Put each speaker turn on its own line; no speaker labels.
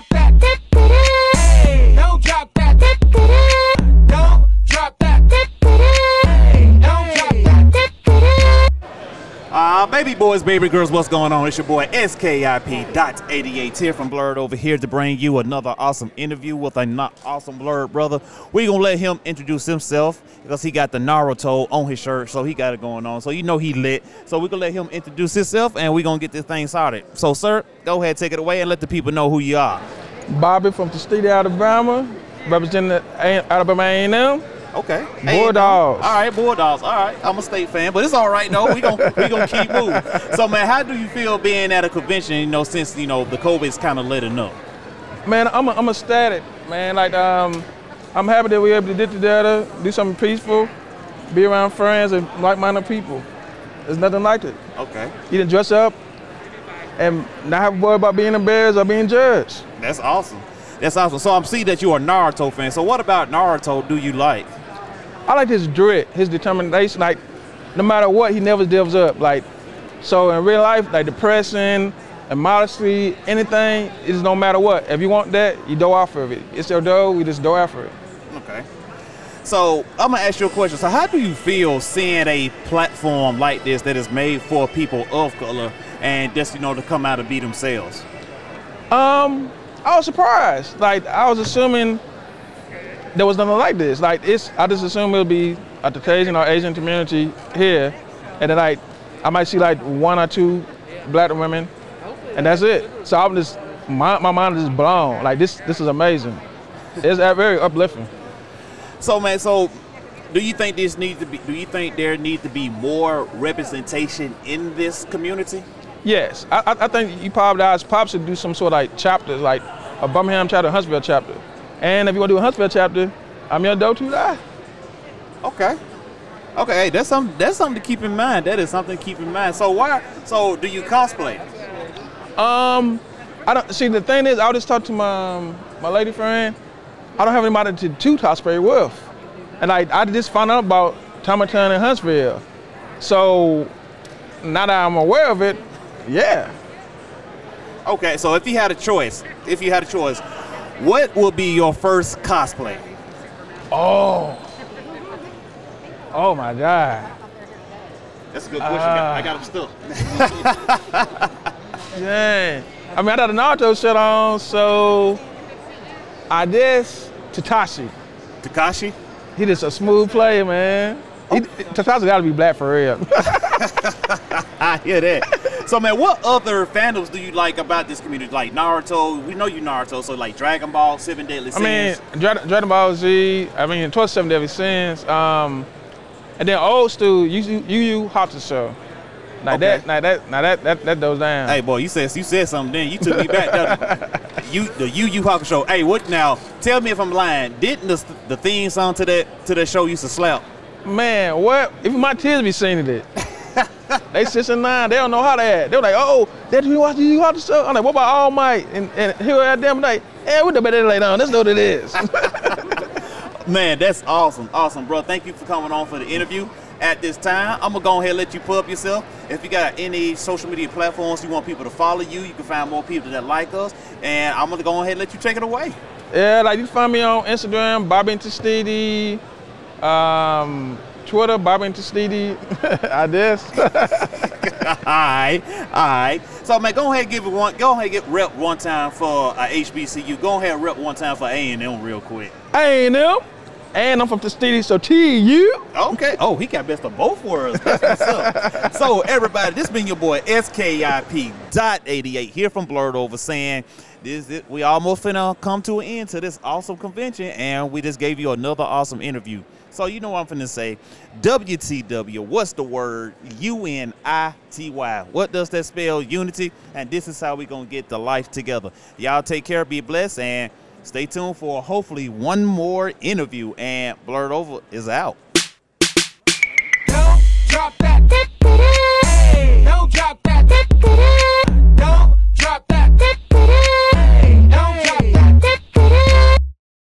drop that.
Baby boys, baby girls, what's going on? It's your boy SKIP.88 here from Blurred over here to bring you another awesome interview with a not awesome Blerd brother. we going to let him introduce himself because he got the Naruto on his shirt, so he got it going on. So you know he lit. So we're going to let him introduce himself and we're going to get this thing started. So, sir, go ahead, take it away and let the people know who you are.
Bobby from the state of Alabama, representing Alabama A&M.
Okay.
Bulldogs.
All right, Bulldogs. All right. I'm a state fan, but it's all right. though. we gonna we gonna keep moving. So, man, how do you feel being at a convention? You know, since you know the COVID's kind of letting up.
Man, I'm a, I'm ecstatic, man. Like, um, I'm happy that we're able to get together, do something peaceful, be around friends and like-minded people. There's nothing like it.
Okay.
You can dress up and not have to worry about being embarrassed or being judged.
That's awesome. That's awesome. So I'm seeing that you're a Naruto fan. So what about Naruto do you like?
I like his grit, his determination. Like, no matter what, he never gives up. Like, so in real life, like depression and modesty, anything, it's no matter what. If you want that, you go after it. It's your dough, we just go after it.
Okay. So I'm gonna ask you a question. So how do you feel seeing a platform like this that is made for people of color and just you know to come out and be themselves?
Um, I was surprised. Like, I was assuming there was nothing like this. Like, it's, I just assume it'll be a Caucasian or Asian community here, and then like, I might see like one or two black women, and that's it. So I'm just, my, my mind is just blown. Like, this, this is amazing. It's very uplifting.
So man, so do you think this needs to be? Do you think there needs to be more representation in this community?
Yes, I, I- think you probably ask Pops to do some sort of like chapters, like a Birmingham chapter, Huntsville chapter. And if you want to do a Huntsville chapter, I'm your go-to guy.
Okay. Okay, hey, that's something that's something to keep in mind. That is something to keep in mind. So why so do you cosplay?
Um, I don't see. The thing is, I just talked to my um, my lady friend. I don't have anybody to to cosplay with, and I I just found out about Thomaton and Huntsville. So now that I'm aware of it, yeah.
Okay, so if you had a choice, if you had a choice, what will be your first cosplay?
Oh. Oh my God.
That's a good question.
Ah.
I got him still.
Yeah. I mean, I got a Naruto shirt on, so I guess Kakashi.
Kakashi?
He just a smooth player, man. He, Kakashi got to be black for real.
I hear that. So man, what other fandoms do you like about this community? Like Naruto, we know you Naruto, so like Dragon Ball, Seven Deadly Sins.
I mean,
Sins.
Dragon, Ball Z. I mean, 27 Deadly Sins. Um, and then old school, Yu Yu Yu Yu Hakusho. Now
Okay.
that, now that, now that, that, that goes down.
Hey boy, you said you said something then. You took me back. you the Yu Yu Show. Hey, what now? Tell me if I'm lying. Didn't the, the theme song to that to that show used to slap?
Man, what? Even my kids be singing it. they six and nine, they don't know how to act. They're like, oh, that you watch you watch the show? I'm like, what about All Might? And, and here I am like, hey, we the better lay down. Let's know what it is.
Man, that's awesome, awesome, bro. Thank you for coming on for the interview. At this time, I'm gonna go ahead and let you put up yourself. If you got any social media platforms you want people to follow you, you can find more people that like us. And I'm gonna go ahead and let you take it away.
yeah, like you find me on Instagram, Bobby Intestidi, um, Twitter, Bob Bobby Intestidi, I guess.
Alright, alright. So man, go ahead and give it one go ahead and get rep one time for uh, HBCU. Go ahead and rep one time for A and M real quick.
A ain't them. And I'm from Testidi, so T you.
Okay. Oh, he got best of both worlds. That's what's up. so everybody, this been your boy SKIP dot 88 here from Blurred Over saying this is, we almost finna come to an end to this awesome convention and we just gave you another awesome interview. So you know what I'm finna say. WTW, what's the word? U-N-I-T-Y. What does that spell? Unity. And this is how we gonna get the life together. Y'all take care, be blessed, and stay tuned for hopefully one more interview. And Blurred Over is out.
Don't drop that.